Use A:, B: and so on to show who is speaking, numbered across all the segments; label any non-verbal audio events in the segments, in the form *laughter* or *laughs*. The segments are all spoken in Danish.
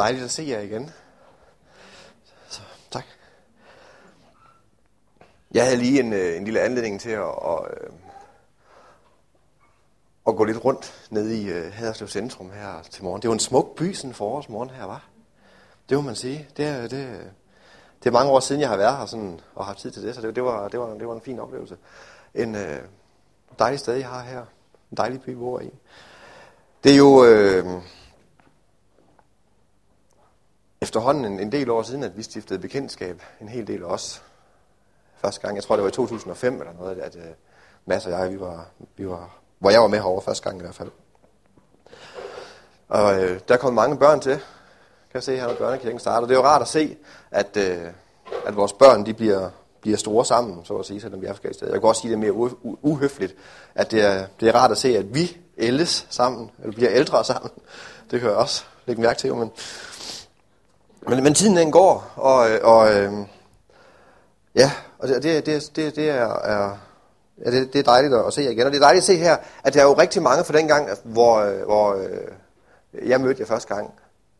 A: Dejligt at se jer igen. Så, tak. Jeg havde lige en, øh, en lille anledning til at, at, øh, at gå lidt rundt nede i øh, Haderslev Centrum her til morgen. Det var en smuk by sådan forårsmorgen her, var. Det må man sige. Det er, det, det er mange år siden, jeg har været her sådan, og haft tid til det, så det, det, var, det, var, det var en fin oplevelse. En øh, dejlig sted, jeg har her. En dejlig by, vi bor i. Det er jo... Øh, efterhånden en, en del år siden, at vi stiftede bekendtskab, en hel del også. Første gang, jeg tror det var i 2005 eller noget, at uh, Mads og jeg, vi var, vi var, hvor jeg var med herovre første gang i hvert fald. Og uh, der kom mange børn til, kan jeg se her, når børnekirken starter. Det er jo rart at se, at, uh, at vores børn de bliver, bliver store sammen, så at sige, selvom vi er forskellige steder. Jeg kan også sige, det er mere uhøfligt, at det er, det er rart at se, at vi ældes sammen, eller bliver ældre sammen. Det hører jeg også lægge mærke til, men men, men tiden den går, og, og øh, ja, og det, det, det, det, er, er ja, det, det er dejligt at se jer igen. Og det er dejligt at se her, at der er jo rigtig mange fra den gang, hvor, øh, hvor øh, jeg mødte jer første gang,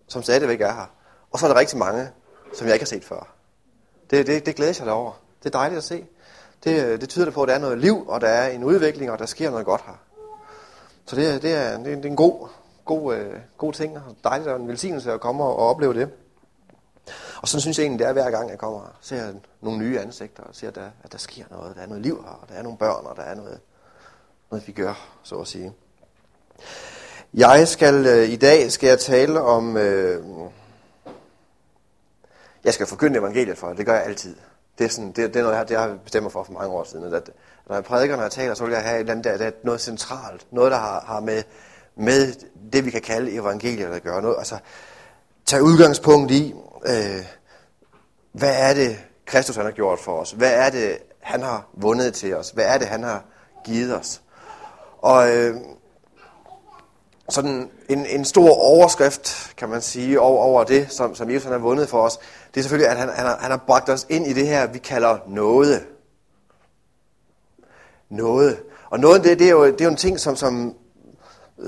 A: som stadigvæk er her. Og så er der rigtig mange, som jeg ikke har set før. Det, det, det glæder jeg dig over. Det er dejligt at se. Det, øh, det tyder på, at der er noget liv, og der er en udvikling, og der sker noget godt her. Så det, det, er, det er en god, god, øh, god ting, og dejligt og en velsignelse at komme og opleve det. Og så synes jeg egentlig, det er hver gang, jeg kommer og ser nogle nye ansigter, og ser, at der, at der sker noget, der er noget liv her, og der er nogle børn, og der er noget, noget vi gør, så at sige. Jeg skal, øh, i dag skal jeg tale om, øh, jeg skal forkynde evangeliet for, det gør jeg altid. Det er, sådan, det, det er noget, jeg, det har jeg bestemmer for for mange år siden. At, når jeg prædiker, når jeg taler, så vil jeg have et eller andet, der, der er noget centralt. Noget, der har, har med, med det, vi kan kalde evangeliet at gøre. Noget, altså, tage udgangspunkt i, øh, hvad er det, Kristus han har gjort for os? Hvad er det, han har vundet til os? Hvad er det, han har givet os? Og øh, sådan en, en stor overskrift, kan man sige, over, over det, som, som Jesus han har vundet for os, det er selvfølgelig, at han, han, har, han har bragt os ind i det her, vi kalder noget. Noget. Og noget, det, det, er, jo, det er jo en ting, som, som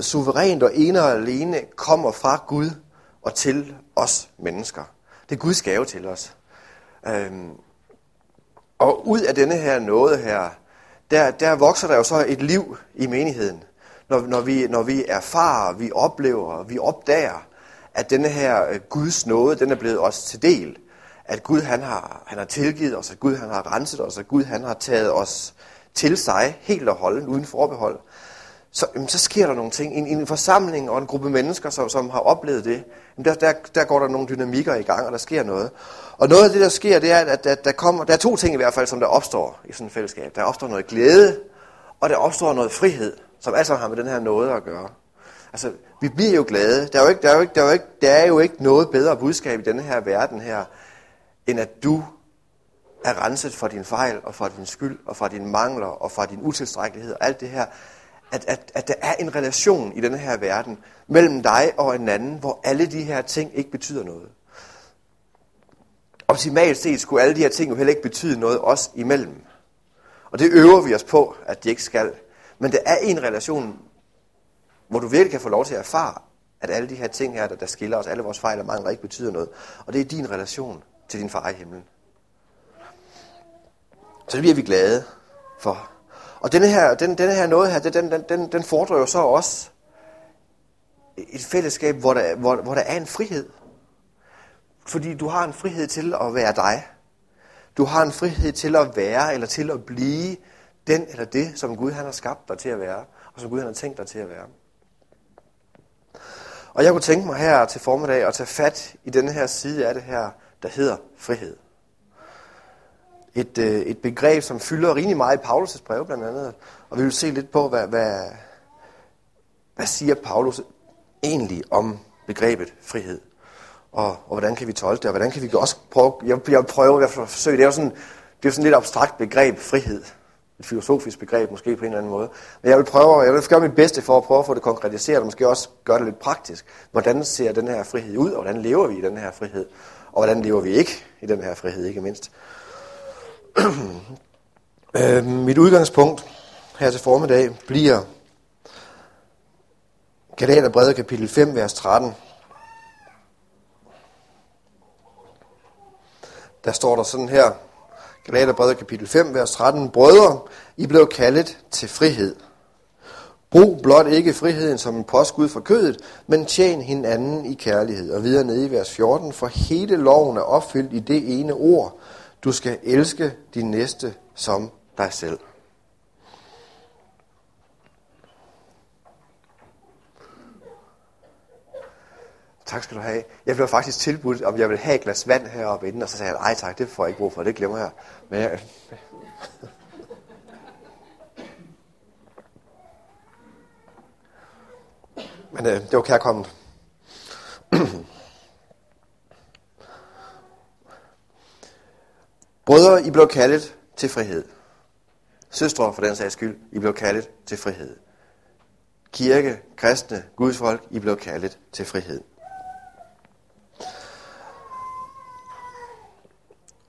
A: suverænt og ene og alene kommer fra Gud og til os mennesker. Det er Guds gave til os. Øhm, og ud af denne her noget her, der, der vokser der jo så et liv i menigheden. Når, når, vi, når vi erfarer, vi oplever, vi opdager, at denne her øh, Guds nåde, den er blevet os til del. At Gud han har, han har tilgivet os, at Gud han har renset os, at Gud han har taget os til sig helt og holden, uden forbehold. Så, jamen, så sker der nogle ting. En, en forsamling og en gruppe mennesker, som, som har oplevet det, jamen, der, der, der går der nogle dynamikker i gang, og der sker noget. Og noget af det, der sker, det er, at, at der, kommer, der er to ting i hvert fald, som der opstår i sådan et fællesskab. Der opstår noget glæde, og der opstår noget frihed, som altså har med den her noget at gøre. Altså, vi bliver jo glade. Der er jo ikke, der er jo ikke, der er jo ikke, der er jo ikke noget bedre budskab i denne her verden her, end at du er renset for din fejl, og for din skyld, og for dine mangler, og for din utilstrækkelighed, og alt det her. At, at, at der er en relation i denne her verden mellem dig og en anden, hvor alle de her ting ikke betyder noget. Optimalt set skulle alle de her ting jo heller ikke betyde noget os imellem. Og det øver vi os på, at de ikke skal. Men der er en relation, hvor du virkelig kan få lov til at erfare, at alle de her ting her, der, der skiller os, alle vores fejl og mangler, ikke betyder noget. Og det er din relation til din far i himlen. Så det bliver vi glade for. Og denne her, den, denne her noget her, den, den, den, den fordrer jo så også et fællesskab, hvor der, hvor, hvor der er en frihed. Fordi du har en frihed til at være dig. Du har en frihed til at være, eller til at blive den eller det, som Gud han har skabt dig til at være, og som Gud han har tænkt dig til at være. Og jeg kunne tænke mig her til formiddag at tage fat i denne her side af det her, der hedder frihed. Et, øh, et begreb, som fylder rimelig meget i Paulus' brev blandt andet. Og vi vil se lidt på, hvad, hvad, hvad siger Paulus egentlig om begrebet frihed? Og, og hvordan kan vi tolke det? Og hvordan kan vi også prøve, jeg, jeg prøver at forsøge, det er jo sådan, det er sådan lidt abstrakt begreb, frihed. Et filosofisk begreb måske på en eller anden måde. Men jeg vil prøve, jeg vil gøre mit bedste for at prøve at få det konkretiseret, og måske også gøre det lidt praktisk. Hvordan ser den her frihed ud, og hvordan lever vi i den her frihed? Og hvordan lever vi ikke i den her frihed, ikke mindst? *clears throat* øh, mit udgangspunkt her til formiddag bliver Galaterbrevet kapitel 5, vers 13. der står der sådan her, Galaterbrevet kapitel 5, vers 13, Brødre, I blev kaldet til frihed. Brug blot ikke friheden som en påskud for kødet, men tjen hinanden i kærlighed. Og videre nede i vers 14, for hele loven er opfyldt i det ene ord. Du skal elske din næste som dig selv. Tak skal du have. Jeg blev faktisk tilbudt, om jeg vil have et glas vand heroppe inden, og så sagde jeg, nej tak, det får jeg ikke brug for, det glemmer jeg. Men jeg... *laughs* Men øh, det var kærkommet. *clears throat* Brødre, I blev kaldet til frihed. Søstre, for den sags skyld, I blev kaldet til frihed. Kirke, kristne, Guds folk, I blev kaldet til frihed.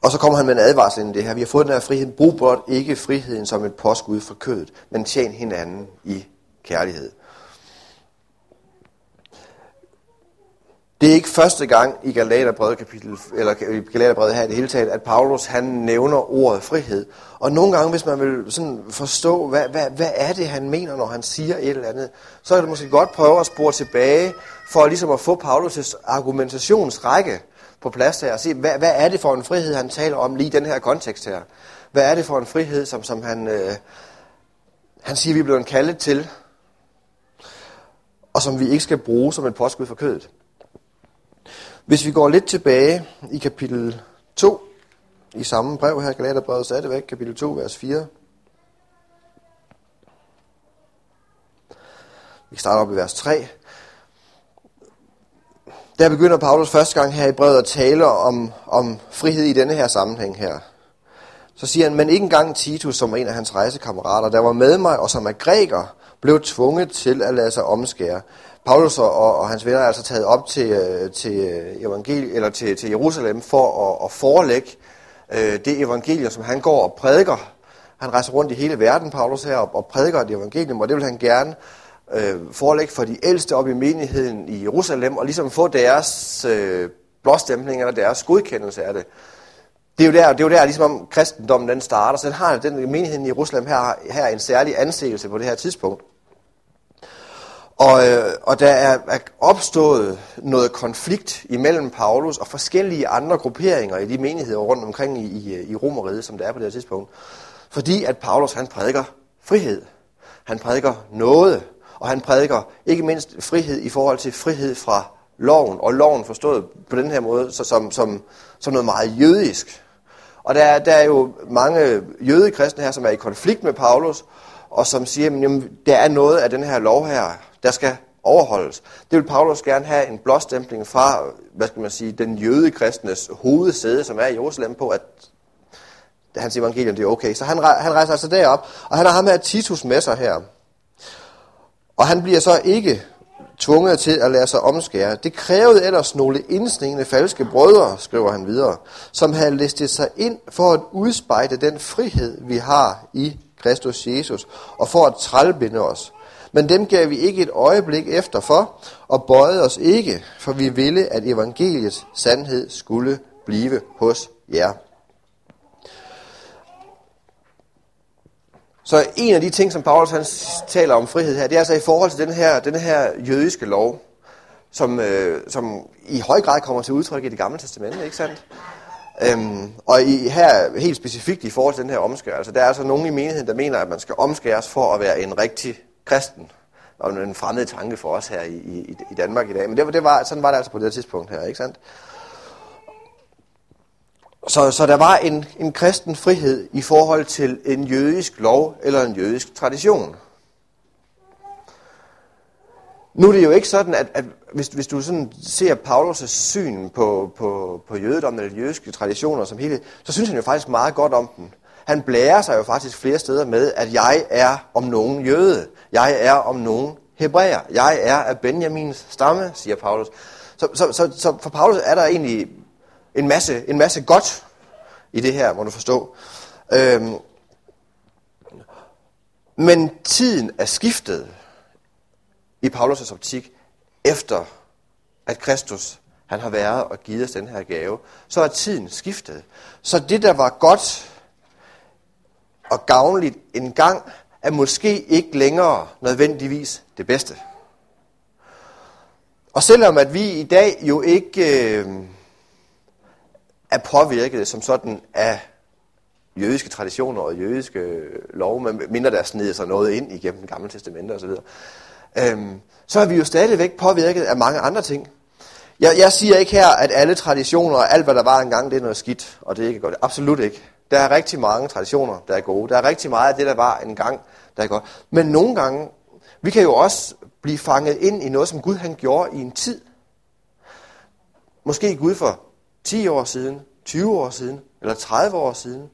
A: Og så kommer han med en advarsel ind i det her. Vi har fået den her frihed. Brug blot ikke friheden som et påskud for kødet, men tjen hinanden i kærlighed. Det er ikke første gang i Galaterbrevet kapitel eller i Galaterbrevet her i det hele taget, at Paulus han nævner ordet frihed. Og nogle gange, hvis man vil sådan forstå, hvad, hvad, hvad er det, han mener, når han siger et eller andet, så er det måske godt prøve at spore tilbage, for ligesom at få Paulus' argumentationsrække på plads her, og se, hvad, hvad er det for en frihed, han taler om lige i den her kontekst her? Hvad er det for en frihed, som, som han, øh, han siger, vi er blevet kaldet til, og som vi ikke skal bruge som et påskud for kødet? Hvis vi går lidt tilbage i kapitel 2, i samme brev her, Galaterbrevet, så er det væk, kapitel 2, vers 4. Vi starter op i vers 3. Der begynder Paulus første gang her i brevet at tale om, om frihed i denne her sammenhæng her. Så siger han, men ikke engang Titus, som var en af hans rejsekammerater, der var med mig og som er græker, blev tvunget til at lade sig omskære. Paulus og, og hans venner er altså taget op til, øh, til, øh, evangel, eller til, til Jerusalem for at, at forelægge øh, det evangelium, som han går og prædiker. Han rejser rundt i hele verden, Paulus her, og, og prædiker det evangelium, og det vil han gerne øh, forelægge for de ældste op i menigheden i Jerusalem, og ligesom få deres øh, blåstempling eller deres godkendelse af det. Det er jo der, det er jo der ligesom kristendommen den starter, så den har den menigheden i Jerusalem her, her en særlig anseelse på det her tidspunkt. Og, øh, og der er, er opstået noget konflikt imellem Paulus og forskellige andre grupperinger i de menigheder rundt omkring i, i, øh, i Romeriet, som det er på det her tidspunkt. Fordi at Paulus han prædiker frihed. Han prædiker noget. Og han prædiker ikke mindst frihed i forhold til frihed fra loven. Og loven forstået på den her måde så som, som, som noget meget jødisk. Og der, der er jo mange jødekristne her, som er i konflikt med Paulus, og som siger, at der er noget af den her lov her, der skal overholdes. Det vil Paulus gerne have en blåstempling fra, hvad skal man sige, den jødekristnes hovedsæde, som er i Jerusalem på, at hans evangelium det er okay. Så han, han rejser altså derop, og han har ham her Titus med sig her. Og han bliver så ikke tvunget til at lade sig omskære. Det krævede ellers nogle indsningende falske brødre, skriver han videre, som havde listet sig ind for at udspejde den frihed, vi har i Kristus Jesus, og for at trælbinde os. Men dem gav vi ikke et øjeblik efter for, og bøjede os ikke, for vi ville, at evangeliets sandhed skulle blive hos jer. Så en af de ting, som Paulus han taler om frihed her, det er altså i forhold til den her, den her jødiske lov, som, øh, som i høj grad kommer til udtryk i det gamle testamente, ikke sandt? Øhm, og i, her helt specifikt i forhold til den her omskærelse, altså, der er altså nogen i menigheden, der mener, at man skal omskæres for at være en rigtig kristen. Og en fremmed tanke for os her i, i, i Danmark i dag. Men det, det var, sådan var det altså på det tidspunkt her, ikke sandt? Så, så der var en, en kristen frihed i forhold til en jødisk lov eller en jødisk tradition. Nu er det jo ikke sådan, at, at hvis, hvis du sådan ser Paulus' syn på, på, på jødedommen eller jødiske traditioner som hele, så synes han jo faktisk meget godt om den. Han blærer sig jo faktisk flere steder med, at jeg er om nogen jøde. Jeg er om nogen hebræer. Jeg er af Benjamins stamme, siger Paulus. Så, så, så, så for Paulus er der egentlig en masse, en masse godt i det her, må du forstå. Øhm, men tiden er skiftet i Paulus' optik, efter at Kristus han har været og givet os den her gave, så er tiden skiftet. Så det, der var godt og gavnligt en gang, er måske ikke længere nødvendigvis det bedste. Og selvom at vi i dag jo ikke øh, er påvirket som sådan af jødiske traditioner og jødiske lov, men mindre der snider sig noget ind igennem den gamle testamente osv., øhm, så er vi jo stadigvæk påvirket af mange andre ting. Jeg, jeg siger ikke her, at alle traditioner og alt, hvad der var engang, det er noget skidt, og det er ikke godt. Absolut ikke. Der er rigtig mange traditioner, der er gode. Der er rigtig meget af det, der var engang, der er godt. Men nogle gange, vi kan jo også blive fanget ind i noget, som Gud han gjorde i en tid. Måske Gud for 10 år siden, 20 år siden, eller 30 år siden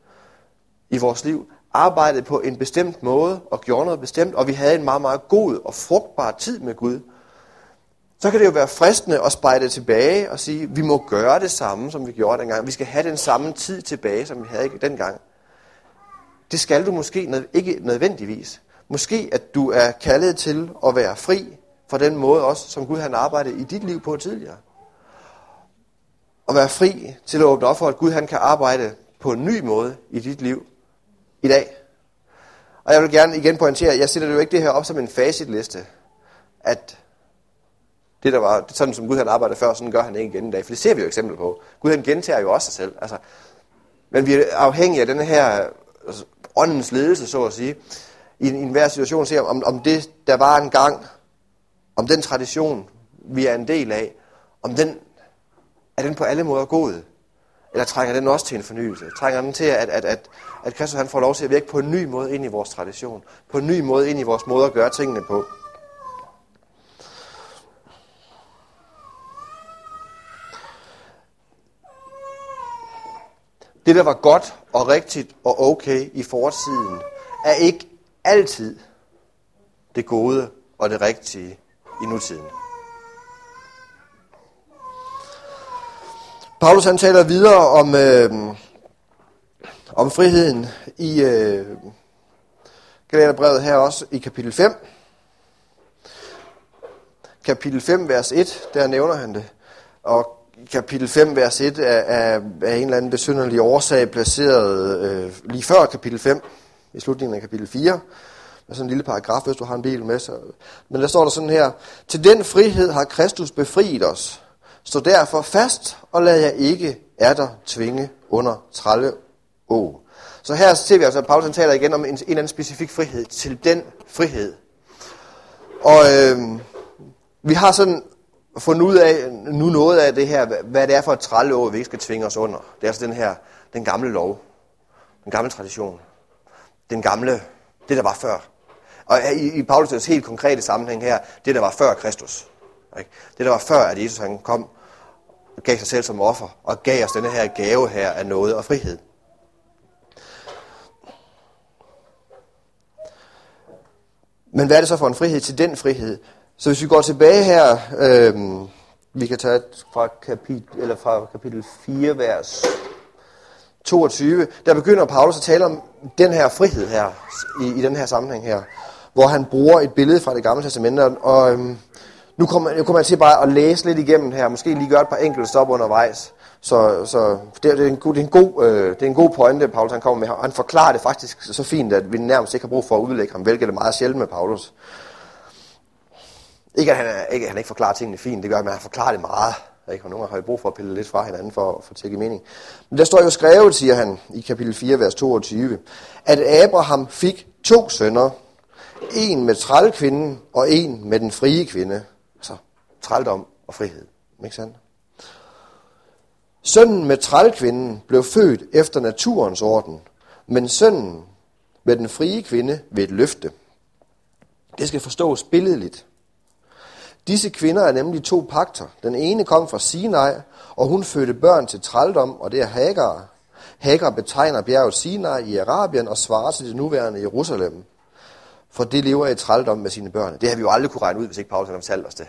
A: i vores liv, arbejdede på en bestemt måde og gjorde noget bestemt, og vi havde en meget, meget god og frugtbar tid med Gud. Så kan det jo være fristende at spejde tilbage og sige, vi må gøre det samme, som vi gjorde dengang. Vi skal have den samme tid tilbage, som vi havde dengang. Det skal du måske ikke nødvendigvis. Måske at du er kaldet til at være fri fra den måde også, som Gud han arbejdede i dit liv på tidligere. Og være fri til at åbne op for, at Gud han kan arbejde på en ny måde i dit liv i dag. Og jeg vil gerne igen pointere, jeg sætter jo ikke det her op som en facitliste, at det der var, sådan som Gud han arbejdede før, sådan gør han ikke igen i dag. For det ser vi jo eksempel på. Gud han gentager jo også sig selv. Altså, men vi er afhængige af den her altså, åndens ledelse, så at sige, i en, i enhver situation, se om, om det, der var en gang, om den tradition, vi er en del af, om den, er den på alle måder god? Eller trænger den også til en fornyelse? Trænger den til, at, at, at, at Kristus han får lov til at virke på en ny måde ind i vores tradition? På en ny måde ind i vores måde at gøre tingene på? Det, der var godt og rigtigt og okay i fortiden, er ikke altid det gode og det rigtige i nutiden. Paulus han taler videre om, øh, om friheden i øh, Galaterbrevet her også i kapitel 5. Kapitel 5, vers 1, der nævner han det. Og kapitel 5, vers 1 er, er, er en eller anden besynderlig årsag placeret øh, lige før kapitel 5, i slutningen af kapitel 4. Med sådan en lille paragraf, hvis du har en bil med. Så. Men der står der sådan her. Til den frihed har Kristus befriet os. Stå derfor fast, og lad jer ikke er der tvinge under tralle å. Så her ser vi altså, at Paulus taler igen om en, en eller anden specifik frihed. Til den frihed. Og øh, vi har sådan fundet ud af nu noget af det her, hvad det er for et trælov, vi ikke skal tvinge os under. Det er altså den her, den gamle lov, den gamle tradition, den gamle, det der var før. Og i, i Paulus' helt konkrete sammenhæng her, det der var før Kristus. Ikke? Det der var før, at Jesus han kom og gav sig selv som offer, og gav os denne her gave her af noget og frihed. Men hvad er det så for en frihed til den frihed? Så hvis vi går tilbage her, øh, vi kan tage fra kapitel, eller fra kapitel 4, vers 22, der begynder Paulus at tale om den her frihed her, i, i den her sammenhæng her, hvor han bruger et billede fra det gamle testamente, og øhm, nu kommer, nu kommer jeg til bare at læse lidt igennem her, måske lige gøre et par enkelte stop undervejs, så, så det, det, er en god, det, er en god, øh, det er en god pointe, Paulus han kommer med her, og han forklarer det faktisk så fint, at vi nærmest ikke har brug for at udlægge ham, hvilket er meget sjældent med Paulus. Ikke at han, er, ikke, at han ikke forklarer tingene fint, det gør, at han forklarer det meget. Ikke? Og nogle gange har vi brug for at pille lidt fra hinanden for at få mening. Men der står jo skrevet, siger han i kapitel 4, vers 22, at Abraham fik to sønner. En med trælkvinden og en med den frie kvinde. Altså trældom og frihed. Ikke sandt? Sønnen med trælkvinden blev født efter naturens orden, men sønnen med den frie kvinde ved et løfte. Det skal forstås billedligt. Disse kvinder er nemlig to pakter. Den ene kom fra Sinai, og hun fødte børn til trældom, og det er Hagar. Hagar betegner bjerget Sinai i Arabien og svarer til det nuværende Jerusalem. For det lever i trældom med sine børn. Det har vi jo aldrig kunne regne ud, hvis ikke Paulus havde fortalt os det.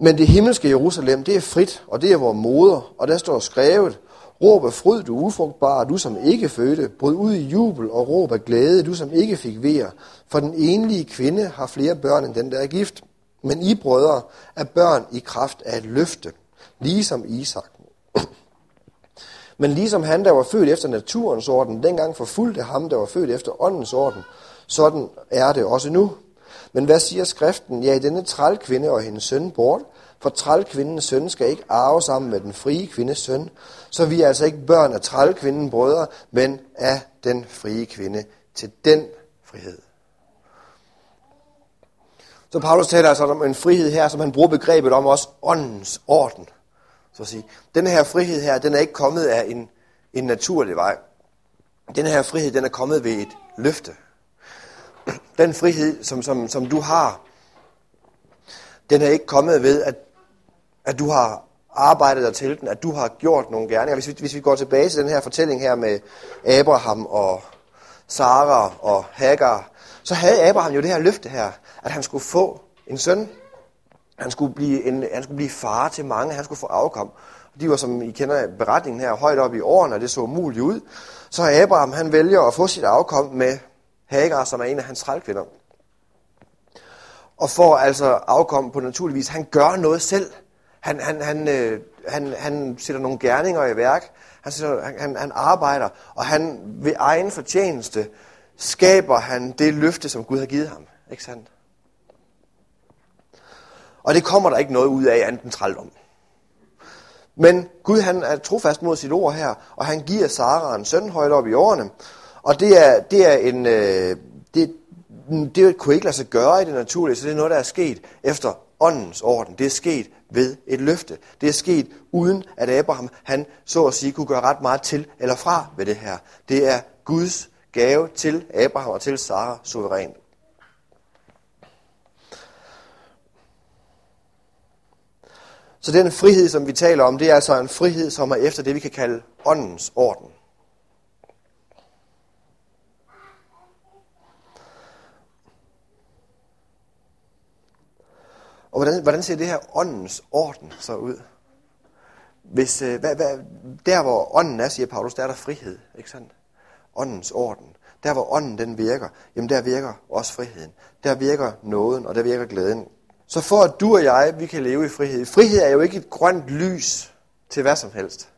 A: Men det himmelske Jerusalem, det er frit, og det er vores moder, og der står skrevet, Råb af fryd, du ufrugtbare, du som ikke fødte. Bryd ud i jubel og råb af glæde, du som ikke fik vejr. For den enlige kvinde har flere børn end den, der er gift. Men I brødre er børn i kraft af et løfte, ligesom Isak. *clears throat* Men ligesom han, der var født efter naturens orden, dengang forfulgte ham, der var født efter åndens orden, sådan er det også nu. Men hvad siger skriften? Ja, i denne trælkvinde og hendes søn bort, for trælkvindens søn skal ikke arve sammen med den frie kvindes søn. Så vi er altså ikke børn af trælkvinden brødre, men af den frie kvinde til den frihed. Så Paulus taler altså om en frihed her, som han bruger begrebet om også åndens orden. Så at sige. Den her frihed her, den er ikke kommet af en, en naturlig vej. Den her frihed, den er kommet ved et løfte. Den frihed, som, som, som du har, den er ikke kommet ved, at, at du har arbejdet dig til den, at du har gjort nogle gerninger. Hvis vi, hvis vi går tilbage til den her fortælling her med Abraham og Sara og Hagar, så havde Abraham jo det her løfte her, at han skulle få en søn. Han skulle blive, en, han skulle blive far til mange, han skulle få afkom. De var, som I kender beretningen her, højt op i årene, og det så muligt ud. Så Abraham, han vælger at få sit afkom med Hagar, som er en af hans trælkvinder. Og får altså afkom på naturligvis. Han gør noget selv. Han, han, han, øh, han, han sætter nogle gerninger i værk. Han, sætter, han, han arbejder, og han ved egen fortjeneste skaber han det løfte, som Gud har givet ham. Ikke sandt? Og det kommer der ikke noget ud af andet end trældom. Men Gud han er trofast mod sit ord her, og han giver Sara en søn højt op i årene. Og det er, det er en, øh, det, det kunne ikke lade sig gøre i det naturlige, så det er noget, der er sket efter åndens orden. Det er sket ved et løfte. Det er sket uden, at Abraham, han så at sige, kunne gøre ret meget til eller fra ved det her. Det er Guds gave til Abraham og til Sara suverænt. Så den frihed, som vi taler om, det er altså en frihed, som er efter det, vi kan kalde åndens orden. Og hvordan, hvordan ser det her åndens orden så ud? Hvis, øh, hvad, hvad, der hvor ånden er, siger Paulus, der er der frihed. Ikke sandt? Åndens orden. Der hvor ånden den virker, jamen der virker også friheden. Der virker nåden, og der virker glæden. Så for at du og jeg, vi kan leve i frihed. Frihed er jo ikke et grønt lys til hvad som helst.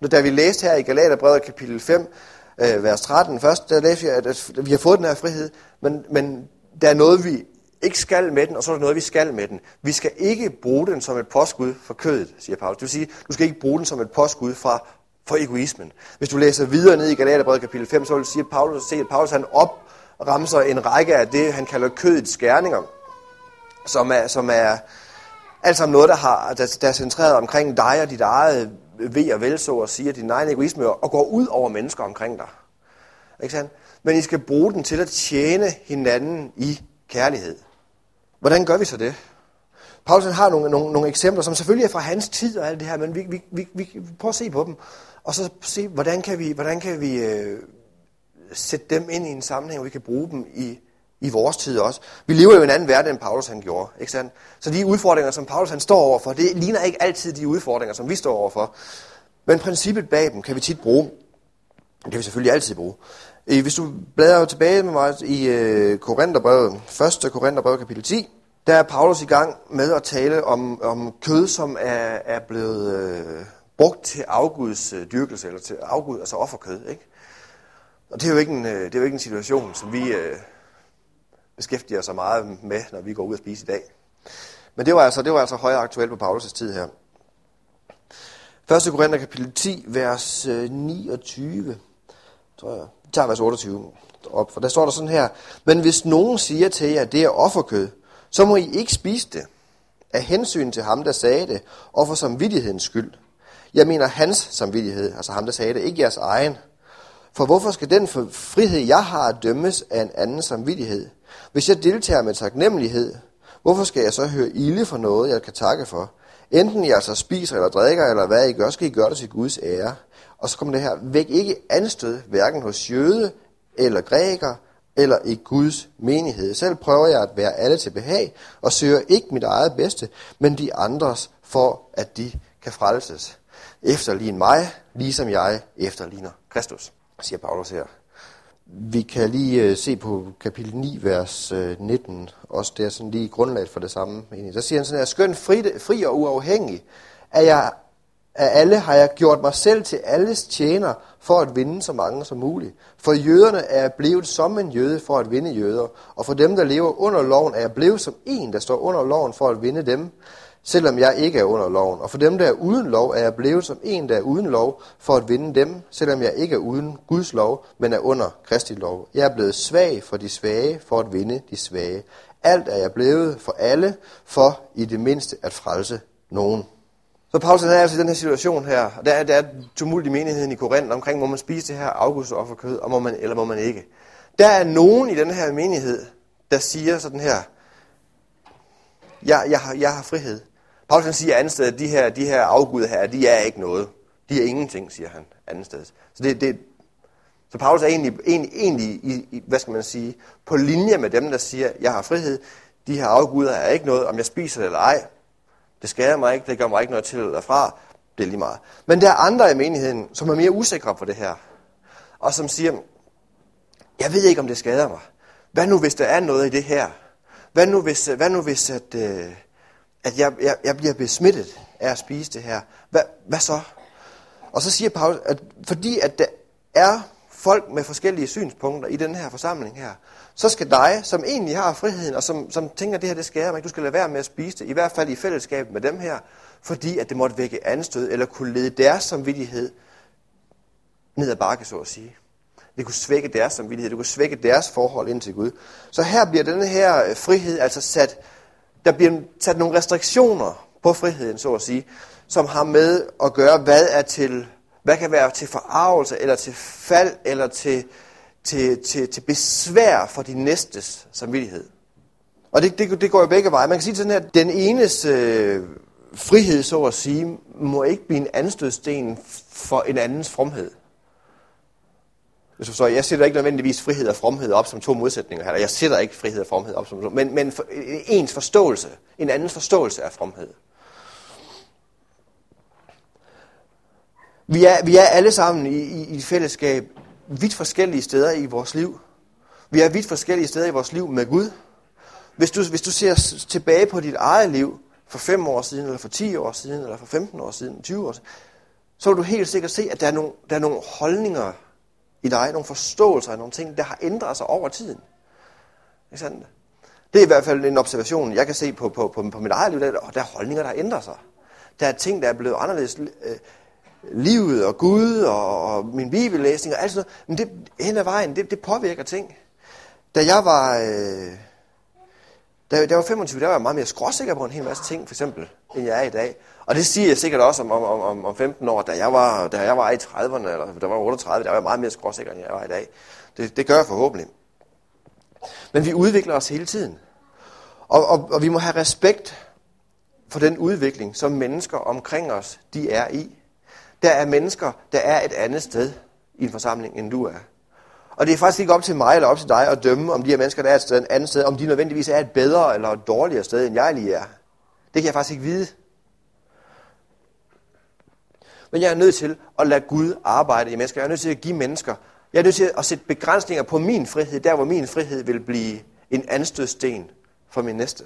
A: Når da vi læste her i Galaterbrevet kapitel 5, øh, vers 13 først, der læste jeg, at vi har fået den her frihed, men, men der er noget, vi ikke skal med den, og så er der noget, vi skal med den. Vi skal ikke bruge den som et påskud for kødet, siger Paulus. Det vil sige, du skal ikke bruge den som et påskud fra, for egoismen. Hvis du læser videre ned i Galaterbrevet kapitel 5, så vil du sige, at Paulus, se, at Paulus han opremser en række af det, han kalder kødets skærninger som er, som er alt sammen noget, der, har, der, der er centreret omkring dig og dit eget ved og vel, så og sige, din egen egoisme, og går ud over mennesker omkring dig. Ikke sandt? Men I skal bruge den til at tjene hinanden i kærlighed. Hvordan gør vi så det? Paulus har nogle, nogle, nogle eksempler, som selvfølgelig er fra hans tid og alt det her, men vi, vi, vi, vi prøver at se på dem, og så se, hvordan kan vi, hvordan kan vi øh, sætte dem ind i en sammenhæng, hvor vi kan bruge dem i i vores tid også. Vi lever jo i en anden verden, end Paulus han gjorde. Ikke sandt? Så de udfordringer, som Paulus han står overfor, det ligner ikke altid de udfordringer, som vi står overfor. Men princippet bag dem kan vi tit bruge. Det kan vi selvfølgelig altid bruge. Hvis du bladrer tilbage med mig i øh, Korintherbrevet, 1. Korintherbrevet kapitel 10, der er Paulus i gang med at tale om, om kød, som er, er blevet øh, brugt til afguds øh, dyrkelse, eller til afgud, altså offerkød. Ikke? Og det er, jo ikke en, øh, det er jo ikke en situation, som vi... Øh, beskæftiger sig meget med, når vi går ud og spiser i dag. Men det var altså, det var altså højere aktuelt på Paulus' tid her. 1. Korinther kapitel 10, vers øh, 29, tror jeg. Vi tager vers 28 op, for der står der sådan her. Men hvis nogen siger til jer, at det er offerkød, så må I ikke spise det. Af hensyn til ham, der sagde det, og for samvittighedens skyld. Jeg mener hans samvittighed, altså ham, der sagde det, ikke jeres egen. For hvorfor skal den frihed, jeg har, dømmes af en anden samvittighed? Hvis jeg deltager med taknemmelighed, hvorfor skal jeg så høre ilde for noget, jeg kan takke for? Enten jeg altså spiser eller drikker, eller hvad I gør, skal I gøre det til Guds ære. Og så kommer det her, væk ikke anstød, hverken hos jøde eller græker, eller i Guds menighed. Selv prøver jeg at være alle til behag, og søger ikke mit eget bedste, men de andres, for at de kan frelses. Efterlign mig, ligesom jeg efterligner Kristus, siger Paulus her. Vi kan lige øh, se på kapitel 9, vers øh, 19, også det er sådan lige grundlaget for det samme. Der siger han sådan her, skøn fri, fri og uafhængig, er jeg af alle har jeg gjort mig selv til alles tjener for at vinde så mange som muligt. For jøderne er jeg blevet som en jøde for at vinde jøder, og for dem, der lever under loven, er jeg blevet som en, der står under loven for at vinde dem, selvom jeg ikke er under loven. Og for dem, der er uden lov, er jeg blevet som en, der er uden lov, for at vinde dem, selvom jeg ikke er uden Guds lov, men er under Kristi lov. Jeg er blevet svag for de svage, for at vinde de svage. Alt er jeg blevet for alle, for i det mindste at frelse nogen. Så Paulus er altså i den her situation her, og der er, der er tumult i menigheden i Korinth omkring, må man spise det her augustofferkød, og må man, eller må man ikke. Der er nogen i den her menighed, der siger sådan her, jeg, jeg, har, jeg har frihed. Paulus han siger andet sted, at de her, de her afgud her, de er ikke noget. De er ingenting, siger han andet sted. Så, det, det, så Paulus er egentlig, egentlig, egentlig i, i, hvad skal man sige, på linje med dem, der siger, jeg har frihed. De her afguder er ikke noget, om jeg spiser det eller ej. Det skader mig ikke, det gør mig ikke noget til eller fra. Det er lige meget. Men der er andre i menigheden, som er mere usikre på det her. Og som siger, jeg ved ikke, om det skader mig. Hvad nu, hvis der er noget i det her? Hvad nu, hvis, hvad nu, hvis at, øh, at jeg, jeg, jeg bliver besmittet af at spise det her? Hvad, hvad så? Og så siger Paulus, at fordi at der er folk med forskellige synspunkter i den her forsamling her, så skal dig, som egentlig har friheden, og som, som tænker, at det her det skærer mig, du skal lade være med at spise det, i hvert fald i fællesskab med dem her, fordi at det måtte vække anstød, eller kunne lede deres samvittighed ned ad bakke, så at sige. Det kunne svække deres samvittighed, det kunne svække deres forhold ind til Gud. Så her bliver denne her øh, frihed altså sat, der bliver sat nogle restriktioner på friheden, så at sige, som har med at gøre, hvad er til, hvad kan være til forarvelse, eller til fald, eller til, til, til, til besvær for de næstes samvittighed. Og det, det, det går jo begge veje. Man kan sige sådan her, at den enes øh, frihed, så at sige, må ikke blive en anstødsten for en andens fromhed. Hvis du forstår, jeg sætter ikke nødvendigvis frihed og fromhed op som to modsætninger her. Jeg sætter ikke frihed og fromhed op som to, men, men for, ens forståelse, en andens forståelse af fromhed. Vi er, vi er alle sammen i, i, i et fællesskab vidt forskellige steder i vores liv. Vi er vidt forskellige steder i vores liv med Gud. Hvis du, hvis du ser tilbage på dit eget liv for 5 år siden, eller for 10 år siden, eller for 15 år siden, 20 år siden, så vil du helt sikkert se, at der er nogle, der er nogle holdninger i dig, nogle forståelser af nogle ting, der har ændret sig over tiden. Ikke sandt? Det er i hvert fald en observation, jeg kan se på, på, på, på mit eget liv, der, der er holdninger, der ændrer sig. Der er ting, der er blevet anderledes øh, livet og Gud og, og min bibellæsning og alt sådan noget. Men det hen ad vejen, det, det påvirker ting. Da jeg var, øh, da, da jeg var 25, der var jeg meget mere skråsikker på en hel masse ting, for eksempel, end jeg er i dag. Og det siger jeg sikkert også om, om, om, om 15 år, da jeg var, da jeg var i 30'erne, eller da jeg var 38, der var jeg meget mere skråsikker, end jeg var i dag. Det, det gør jeg forhåbentlig. Men vi udvikler os hele tiden. Og, og, og vi må have respekt for den udvikling, som mennesker omkring os, de er i. Der er mennesker, der er et andet sted i en forsamling, end du er. Og det er faktisk ikke op til mig eller op til dig at dømme, om de her mennesker, der er et, sted, et andet sted, om de nødvendigvis er et bedre eller et dårligere sted, end jeg lige er. Det kan jeg faktisk ikke vide. Men jeg er nødt til at lade Gud arbejde i mennesker. Jeg er nødt til at give mennesker. Jeg er nødt til at sætte begrænsninger på min frihed, der hvor min frihed vil blive en anstødsten for min næste.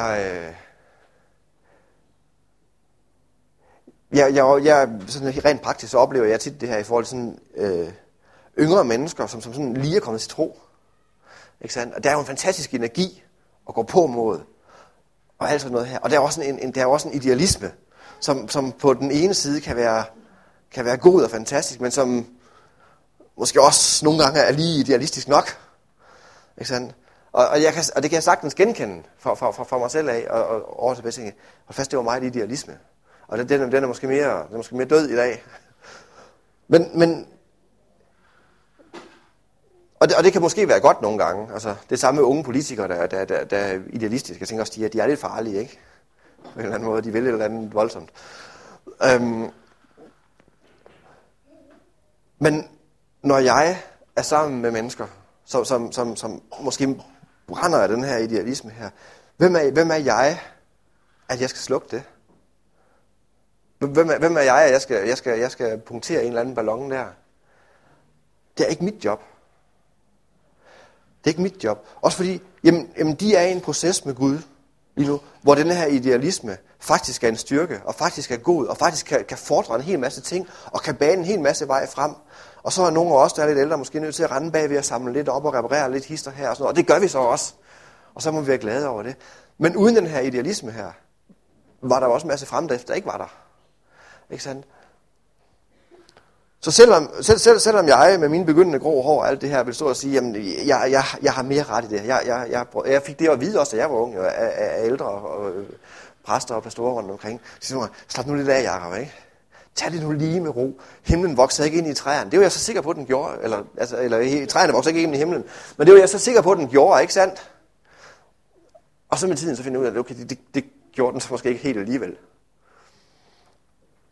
A: Øh, jeg, jeg, jeg, jeg sådan rent praktisk så oplever jeg tit det her i forhold til sådan, øh, yngre mennesker, som, som sådan lige er kommet til tro. Ikke sandt? Og der er jo en fantastisk energi at gå på mod, og alt sådan noget her. Og der er også en, en, der er også en idealisme, som, som på den ene side kan være, kan være god og fantastisk, men som måske også nogle gange er lige idealistisk nok. Ikke sandt? Og, og, jeg kan, og det kan jeg sagtens genkende for, for, for, for mig selv af, og, og over til tænke, Hold fast det var meget idealisme. Og den, den, den, er måske mere, den er måske mere død i dag. Men, men og det, og det kan måske være godt nogle gange. Altså, det samme med unge politikere, der, der, der, der er idealistiske. Jeg tænker også, de er, de er lidt farlige, ikke? På en eller anden måde. De vil et eller andet voldsomt. Øhm, men når jeg er sammen med mennesker, som, som, som, som måske brænder af den her idealisme her. Hvem er, hvem er jeg, at jeg skal slukke det? Hvem er, hvem er jeg, at jeg skal, jeg, skal, jeg skal punktere en eller anden ballon der? Det er ikke mit job. Det er ikke mit job. Også fordi, jamen, jamen de er i en proces med Gud lige nu, hvor den her idealisme faktisk er en styrke, og faktisk er god, og faktisk kan, kan fordre en hel masse ting, og kan bane en hel masse vej frem. Og så er nogle af os, der er lidt ældre, måske nødt til at rende bag ved at samle lidt op og reparere lidt hister her og sådan noget. Og det gør vi så også. Og så må vi være glade over det. Men uden den her idealisme her, var der også en masse fremdrift, der ikke var der. Ikke sandt? Så selvom, selv, selv, selvom jeg med mine begyndende grå hår og alt det her vil stå og sige, jamen jeg, jeg, jeg har mere ret i det. Jeg, jeg, jeg, jeg fik det at vide også, da jeg var ung, af, af ældre og og præster og pastorer rundt omkring. Så siger, slap nu lidt af, Jacob, ikke? Tag det nu lige med ro. Himlen voksede ikke ind i træerne. Det var jeg så sikker på, at den gjorde. Eller, altså, eller træerne voksede ikke ind i himlen. Men det var jeg så sikker på, at den gjorde, ikke sandt? Og så med tiden så finder jeg ud af, at okay, det, det, det gjorde den så måske ikke helt alligevel.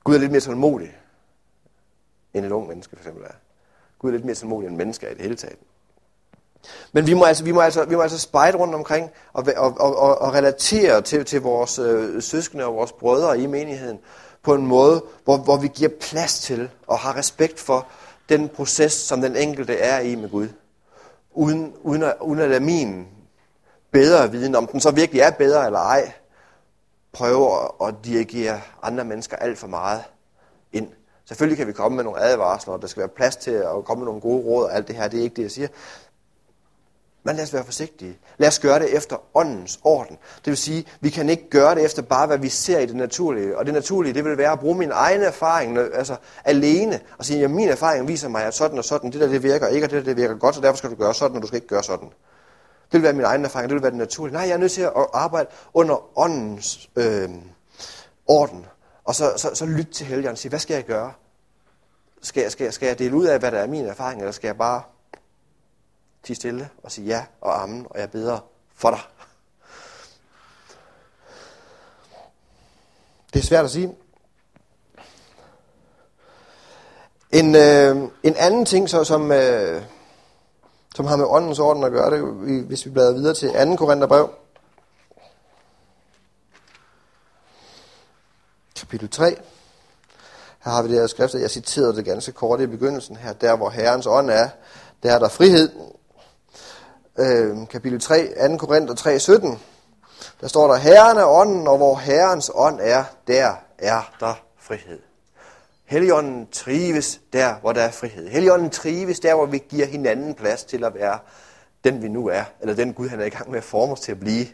A: Gud er lidt mere tålmodig, end et ung menneske for eksempel er. Gud er lidt mere tålmodig end mennesker i det hele taget. Men vi må altså, vi må altså, vi må altså spejde rundt omkring og, og, og, og relatere til, til vores øh, søskende og vores brødre i menigheden på en måde, hvor, hvor vi giver plads til og har respekt for den proces, som den enkelte er i med Gud. Uden, uden, at, uden at lade min bedre viden, om den så virkelig er bedre eller ej, prøve at, at dirigere andre mennesker alt for meget ind. Selvfølgelig kan vi komme med nogle advarsler, og der skal være plads til at komme med nogle gode råd og alt det her, det er ikke det, jeg siger. Men lad os være forsigtige. Lad os gøre det efter åndens orden. Det vil sige, vi kan ikke gøre det efter bare, hvad vi ser i det naturlige. Og det naturlige, det vil være at bruge min egen erfaring altså alene. Og sige, at min erfaring viser mig, at sådan og sådan, det der det virker ikke, og det der det virker godt, så derfor skal du gøre sådan, og du skal ikke gøre sådan. Det vil være min egen erfaring, det vil være det naturlige. Nej, jeg er nødt til at arbejde under åndens øh, orden. Og så, så, så lyt til helgeren og sige, hvad skal jeg gøre? Skal jeg, skal, jeg, skal jeg dele ud af, hvad der er min erfaring, eller skal jeg bare til stille og sige ja og amen, og jeg beder for dig? Det er svært at sige. En, øh, en anden ting, så, som, øh, som har med åndens orden at gøre, det, hvis vi bladrer videre til 2. Korintherbrev, kapitel 3. Her har vi det her skrift, jeg citerede det ganske kort i begyndelsen her. Der hvor Herrens ånd er, der er der frihed. Øh, kapitel 3, 2. Korinther 3, 17. Der står der, Herren er ånden, og hvor Herrens ånd er, der er der frihed. Helligånden trives der, hvor der er frihed. Helligånden trives der, hvor vi giver hinanden plads til at være den, vi nu er, eller den Gud, han er i gang med at forme os til at blive.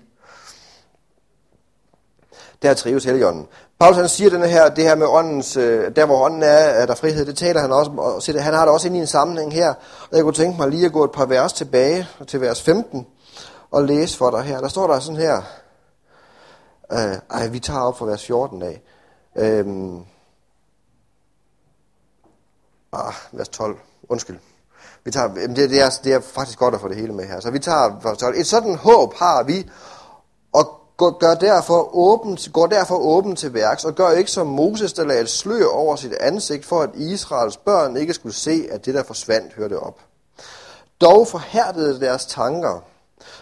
A: Der trives heligånden. Paulus han siger denne her, det her med åndens, øh, der hvor ånden er, er der frihed, det taler han også og han har det også ind i en sammenhæng her. Og jeg kunne tænke mig lige at gå et par vers tilbage til vers 15 og læse for dig her. Der står der sådan her, øh, ej, vi tager op fra vers 14 af. Øh, ah, vers 12, undskyld. Vi tager, det, det, er, det er faktisk godt at få det hele med her. Så vi tager vers 12. Et sådan håb har vi, gør derfor åben, går derfor åben til værks, og gør ikke som Moses, der lagde et slør over sit ansigt, for at Israels børn ikke skulle se, at det, der forsvandt, hørte op. Dog forhærdede deres tanker,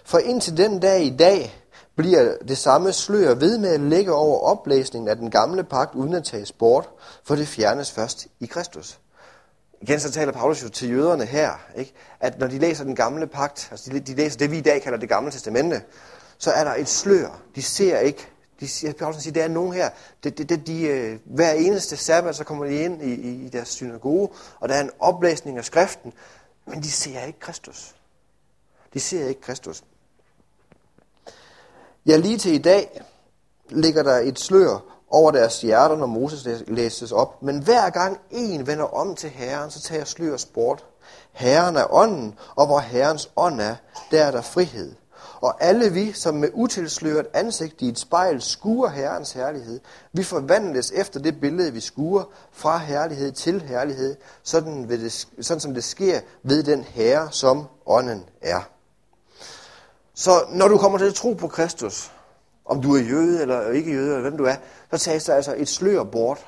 A: for indtil den dag i dag bliver det samme slør ved med at lægge over oplæsningen af den gamle pagt, uden at tage bort, for det fjernes først i Kristus. Igen så taler Paulus jo til jøderne her, ikke? at når de læser den gamle pagt, altså de, de læser det, vi i dag kalder det gamle testamente, så er der et slør. De ser ikke. De siger, Paulsen siger, der er nogen her, det, det, det, de, øh, hver eneste sabbat, så kommer de ind i, i, i deres synagoge, og der er en oplæsning af skriften, men de ser ikke Kristus. De ser ikke Kristus. Ja, lige til i dag ligger der et slør over deres hjerter, når Moses læses op. Men hver gang en vender om til Herren, så tager sløret bort. Herren er ånden, og hvor Herrens ånd er, der er der frihed. Og alle vi, som med utilsløret ansigt i et spejl skuer Herrens herlighed, vi forvandles efter det billede, vi skuer, fra herlighed til herlighed, sådan, ved det, sådan som det sker ved den Herre, som ånden er. Så når du kommer til at tro på Kristus, om du er jøde eller ikke jøde, eller hvem du er, så tages der altså et slør bort.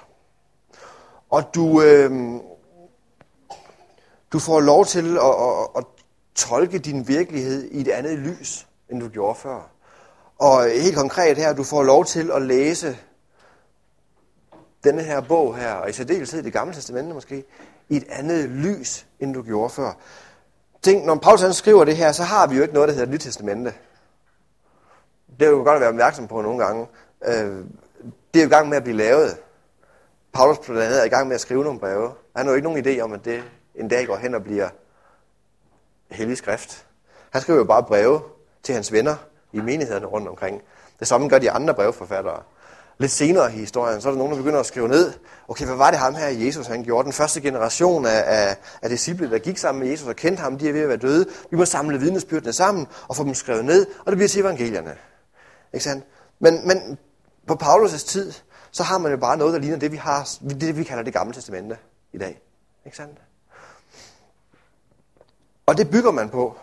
A: Og du, øh, du får lov til at, at, at tolke din virkelighed i et andet lys end du gjorde før. Og helt konkret her, du får lov til at læse denne her bog her, og i særdeleshed det gamle testamente måske, i et andet lys, end du gjorde før. Tænk, når Paulus han skriver det her, så har vi jo ikke noget, der hedder Nyt Testamente. Det er jo godt at være opmærksom på nogle gange. Øh, det er jo i gang med at blive lavet. Paulus blandt andet er i gang med at skrive nogle breve. Han har jo ikke nogen idé om, at det en dag går hen og bliver hellig skrift. Han skriver jo bare breve til hans venner i menighederne rundt omkring. Det samme gør de andre brevforfattere. Lidt senere i historien, så er der nogen, der begynder at skrive ned, okay, hvad var det ham her, Jesus, han gjorde? Den første generation af, af, af disciple, der gik sammen med Jesus og kendte ham, de er ved at være døde. Vi må samle vidnesbyrdene sammen og få dem skrevet ned, og det bliver til evangelierne. Ikke sandt? Men, men på Paulus' tid, så har man jo bare noget, der ligner det, vi, har, det, vi kalder det gamle testamente i dag. Ikke sandt? Og det bygger man på.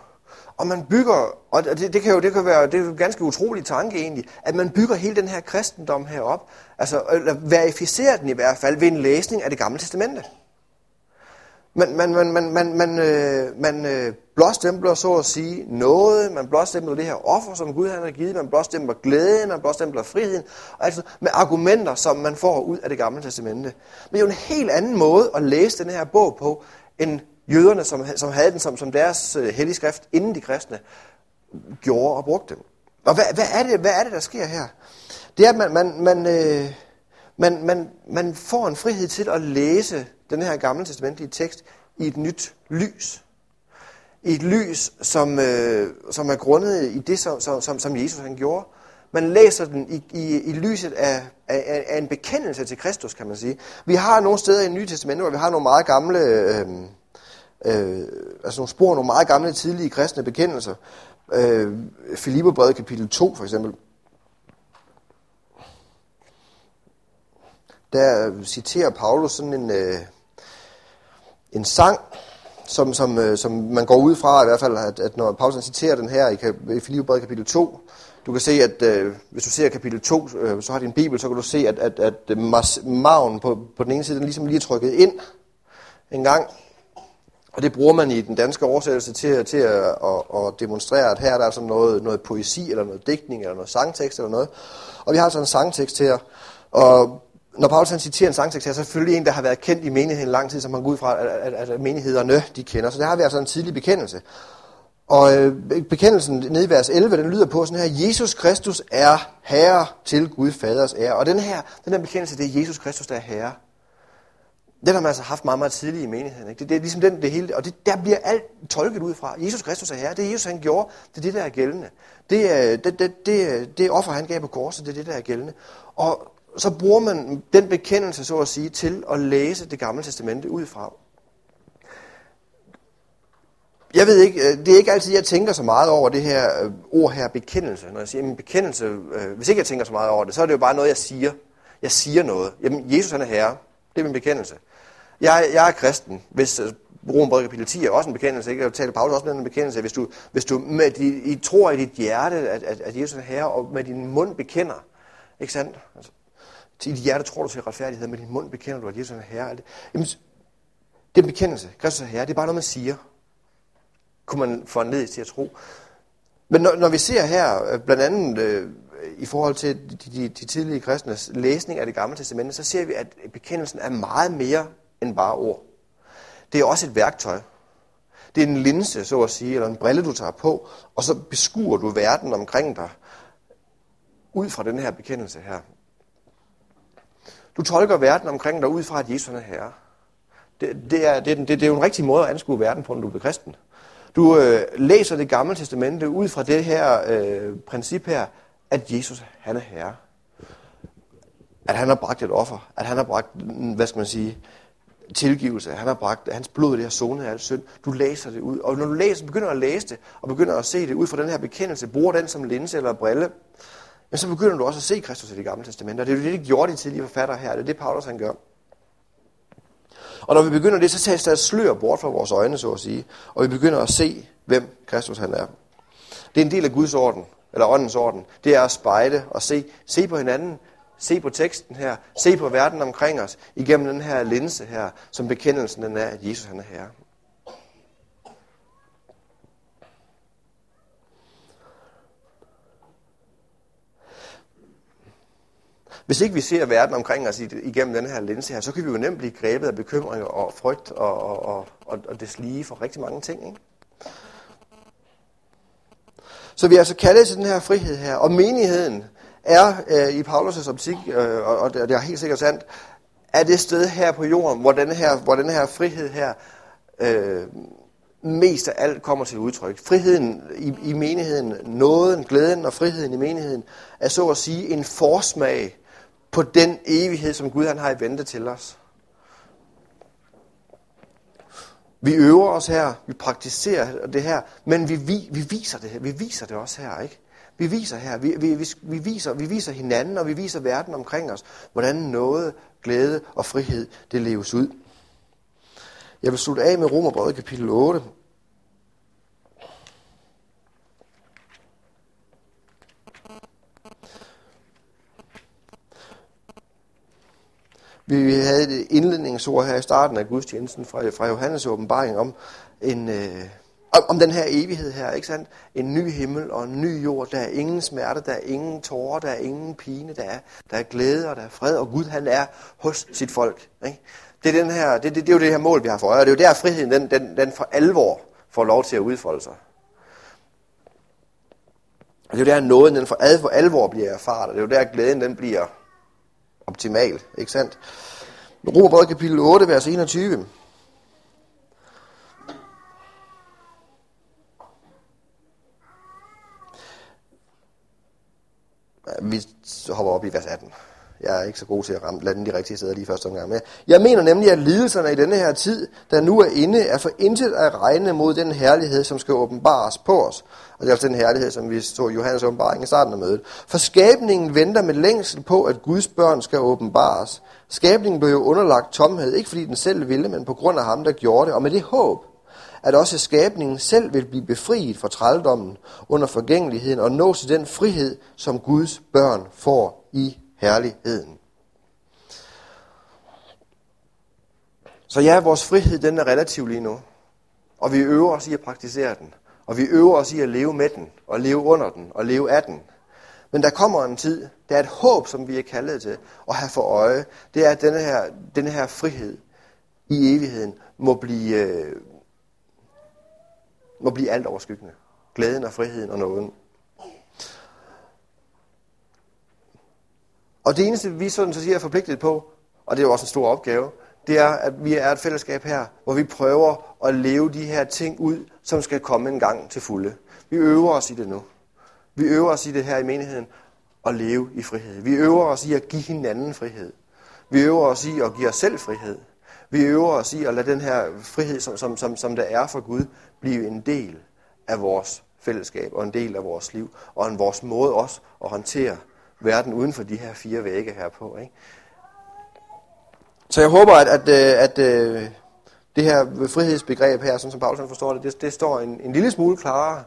A: Og man bygger, og det, det kan jo det kan være, det er en ganske utrolig tanke egentlig, at man bygger hele den her kristendom herop, altså eller verificerer den i hvert fald ved en læsning af det gamle testamente. Man, man, man, man, man, man, øh, man øh, blåstempler så at sige noget, man blåstempler det her offer, som Gud han har givet, man blåstempler glæden, man blåstempler friheden, altså med argumenter, som man får ud af det gamle testamente. Men det er jo en helt anden måde at læse den her bog på, end jøderne, som, som havde den som, som deres øh, hellige skrift, inden de kristne gjorde og brugte dem. Og hvad, hvad, er det, hvad er det, der sker her? Det er, at man, man, man, øh, man, man, man får en frihed til at læse den her gamle testamentlige tekst i et nyt lys. I et lys, som, øh, som er grundet i det, som, som, som Jesus han gjorde. Man læser den i, i, i lyset af, af, af en bekendelse til Kristus, kan man sige. Vi har nogle steder i Nye Testament, hvor vi har nogle meget gamle... Øh, øh, altså nogle spor, nogle meget gamle, tidlige kristne bekendelser. Øh, Filipperbrevet kapitel 2 for eksempel. Der citerer Paulus sådan en, øh, en sang, som, som, øh, som man går ud fra i hvert fald, at, at når Paulus citerer den her i, i Filipperbrevet kapitel 2, du kan se, at øh, hvis du ser kapitel 2, øh, så har din bibel, så kan du se, at, at, at maven på, på den ene side, den ligesom lige er trykket ind en gang, og det bruger man i den danske oversættelse til, til at, at, at demonstrere, at her er der altså noget, noget poesi, eller noget digtning, eller noget sangtekst, eller noget. Og vi har altså en sangtekst her. Og når Paulus han citerer en sangtekst her, så er selvfølgelig en, der har været kendt i menigheden lang tid, som man går ud fra, at, at, at menighederne de kender. Så der har vi altså en tidlig bekendelse. Og øh, bekendelsen nede i vers 11, den lyder på sådan her, Jesus Kristus er Herre til Gud Faders ære. Og den her, den her bekendelse, det er Jesus Kristus, der er Herre. Den har man altså haft meget, meget tidligt i menigheden. Ikke? Det, det er ligesom den, det hele, og det, der bliver alt tolket ud fra. Jesus Kristus er herre. Det er Jesus, han gjorde. Det er det, der er gældende. Det er det, det, det, det offer, han gav på korset. Det er det, der er gældende. Og så bruger man den bekendelse, så at sige, til at læse det gamle testamente ud fra. Jeg ved ikke, øh, det er ikke altid, jeg tænker så meget over det her øh, ord her, bekendelse. Når jeg siger jamen bekendelse, øh, hvis ikke jeg tænker så meget over det, så er det jo bare noget, jeg siger. Jeg siger noget. Jamen, Jesus han er herre. Det er min bekendelse. Jeg, jeg er kristen. Hvis øh, uh, Romerbrevet kapitel 10 er også en bekendelse, ikke? Jeg taler Paulus også med en bekendelse. Hvis du, hvis du med de, I tror i dit hjerte, at, at, at Jesus er herre, og med din mund bekender, ikke sandt? Altså, i dit hjerte tror du til retfærdighed, med din mund bekender du, at Jesus er herre. Jamen, det er en bekendelse. Kristus er herre. Det er bare noget, man siger. Kunne man få en til at tro. Men når, når vi ser her, øh, blandt andet øh, i forhold til de, de, de tidlige kristnes læsning af det gamle testamente, så ser vi, at bekendelsen er meget mere end bare ord. Det er også et værktøj. Det er en linse, så at sige, eller en brille, du tager på, og så beskuer du verden omkring dig ud fra den her bekendelse her. Du tolker verden omkring dig ud fra, at Jesus er herre. Det, det, er, det, det, det er jo en rigtig måde at anskue verden på, når du bliver kristen. Du øh, læser det gamle testamente ud fra det her øh, princip her, at Jesus han er herre. At han har bragt et offer. At han har bragt, hvad skal man sige, tilgivelse. Han har bragt hans blod, det har zonet al synd. Du læser det ud. Og når du læser, begynder at læse det, og begynder at se det ud fra den her bekendelse, bruger den som linse eller brille, men så begynder du også at se Kristus i det gamle testamente. Og det er jo det, de gjorde de tidlige forfattere her. Det er det, Paulus han gør. Og når vi begynder det, så tages der et slør bort fra vores øjne, så at sige. Og vi begynder at se, hvem Kristus han er. Det er en del af Guds orden eller åndens orden, det er at spejde og se, se på hinanden, se på teksten her, se på verden omkring os, igennem den her linse her, som bekendelsen den er, at Jesus han er Herre. Hvis ikke vi ser verden omkring os igennem den her linse her, så kan vi jo nemt blive grebet af bekymringer og frygt og, og, og, og, det deslige for rigtig mange ting. Ikke? Så vi er altså kaldet til den her frihed her, og menigheden, er øh, i Paulus' optik, øh, og, og det er helt sikkert sandt, er det sted her på jorden, hvor den her, hvor den her frihed her øh, mest af alt kommer til udtryk. Friheden i, i menigheden, nåden, glæden og friheden i menigheden, er så at sige en forsmag på den evighed, som Gud han har i vente til os. Vi øver os her, vi praktiserer det her, men vi, vi, vi viser det her, vi viser det også her, ikke? Vi viser her, vi, vi, vi, vi, viser, vi viser hinanden, og vi viser verden omkring os, hvordan noget, glæde og frihed, det leves ud. Jeg vil slutte af med Romerbrevet kapitel 8. Vi havde et indledningsord her i starten af gudstjenesten fra, fra Johannes åbenbaring om, en, øh, om, den her evighed her, ikke sandt? En ny himmel og en ny jord. Der er ingen smerte, der er ingen tårer, der er ingen pine, der er, der er glæde og der er fred, og Gud han er hos sit folk. Ikke? Det, er den her, det, det, det er jo det her mål, vi har for øje, og det er jo der friheden, den, den, den for alvor får lov til at udfolde sig. Og det er jo der nåden, den for, for alvor bliver erfaret, og det er jo der glæden, den bliver optimal, ikke sandt? Romerbrevet kapitel 8, vers 21. Vi hopper op i vers 18. Jeg er ikke så god til at ramme, lande de rigtige steder lige første omgang. Men jeg mener nemlig, at lidelserne i denne her tid, der nu er inde, er for intet at regne mod den herlighed, som skal åbenbares på os. Og det er altså den herlighed, som vi så i Johannes åbenbaring i starten af mødet. For skabningen venter med længsel på, at Guds børn skal åbenbares. Skabningen blev jo underlagt tomhed, ikke fordi den selv ville, men på grund af ham, der gjorde det. Og med det håb, at også skabningen selv vil blive befriet fra trældommen under forgængeligheden og nå til den frihed, som Guds børn får i herligheden. Så ja, vores frihed den er relativ lige nu. Og vi øver os i at praktisere den. Og vi øver os i at leve med den, og leve under den, og leve af den. Men der kommer en tid, der er et håb, som vi er kaldet til at have for øje. Det er, at denne her, denne her frihed i evigheden må blive, øh, må blive alt overskyggende. Glæden og friheden og nåden. Og det eneste, vi sådan så siger er forpligtet på, og det er jo også en stor opgave, det er, at vi er et fællesskab her, hvor vi prøver at leve de her ting ud, som skal komme en gang til fulde. Vi øver os i det nu. Vi øver os i det her i menigheden at leve i frihed. Vi øver os i at give hinanden frihed. Vi øver os i at give os selv frihed. Vi øver os i at lade den her frihed, som, som, som, som der er for Gud, blive en del af vores fællesskab og en del af vores liv, og en vores måde også at håndtere verden uden for de her fire vægge her på. Ikke? Så jeg håber, at, at, øh, at, at det her frihedsbegreb her, sådan som Paulsen forstår det, det, det står en, en lille smule klarere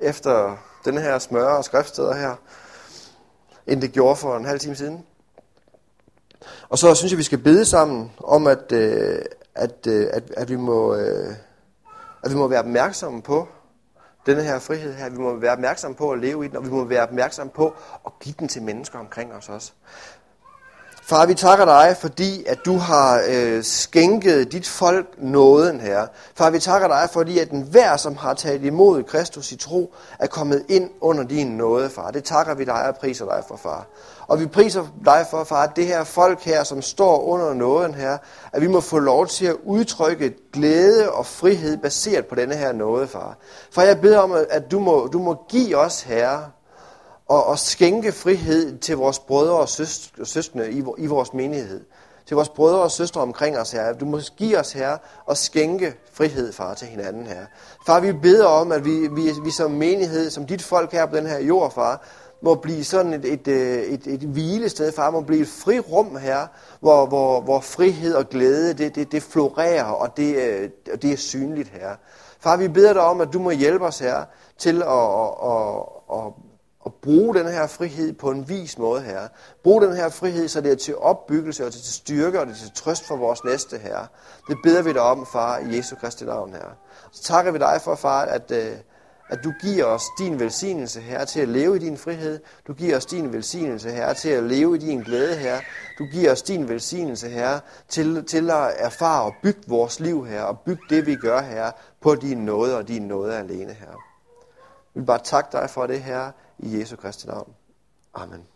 A: efter den her smøre og skriftsteder her, end det gjorde for en halv time siden. Og så synes jeg, vi skal bede sammen om, at, øh, at, øh, at, at, vi, må, øh, at vi må være opmærksomme på, denne her frihed her. Vi må være opmærksomme på at leve i den, og vi må være opmærksomme på at give den til mennesker omkring os også. Far, vi takker dig, fordi at du har øh, skænket dit folk nåden her. Far, vi takker dig, fordi at den hver, som har taget imod Kristus i tro, er kommet ind under din nåde, far. Det takker vi dig og priser dig for, far. Og vi priser dig for, far, at det her folk her, som står under nåden her, at vi må få lov til at udtrykke glæde og frihed baseret på denne her nåde, far. For jeg beder om, at du må, du må give os, herre, og, og skænke frihed til vores brødre og søskende i, i vores menighed. Til vores brødre og søstre omkring os, her. Du må give os, her og skænke frihed, far, til hinanden, her. Far, vi beder om, at vi, vi, vi som menighed, som dit folk her på den her jord, far, må blive sådan et, et, øh, et, et hvilested, far, må blive et frirum her, hvor, hvor, hvor frihed og glæde, det, det, det florerer, og det, øh, og det er synligt her. Far, vi beder dig om, at du må hjælpe os her til at, at, at, at at bruge den her frihed på en vis måde, her. Brug den her frihed, så det er til opbyggelse og til styrke og det er til trøst for vores næste, her. Det beder vi dig om, far, i Jesu Kristi navn, her. Så takker vi dig for, far, at, øh, at du giver os din velsignelse, Herre, til at leve i din frihed. Du giver os din velsignelse, Herre, til at leve i din glæde, Herre. Du giver os din velsignelse, Herre, til, til at erfare og bygge vores liv, Herre, og bygge det, vi gør, Herre, på din nåde og din nåde alene, Herre. Vi vil bare takke dig for det, Herre, i Jesu Kristi navn. Amen.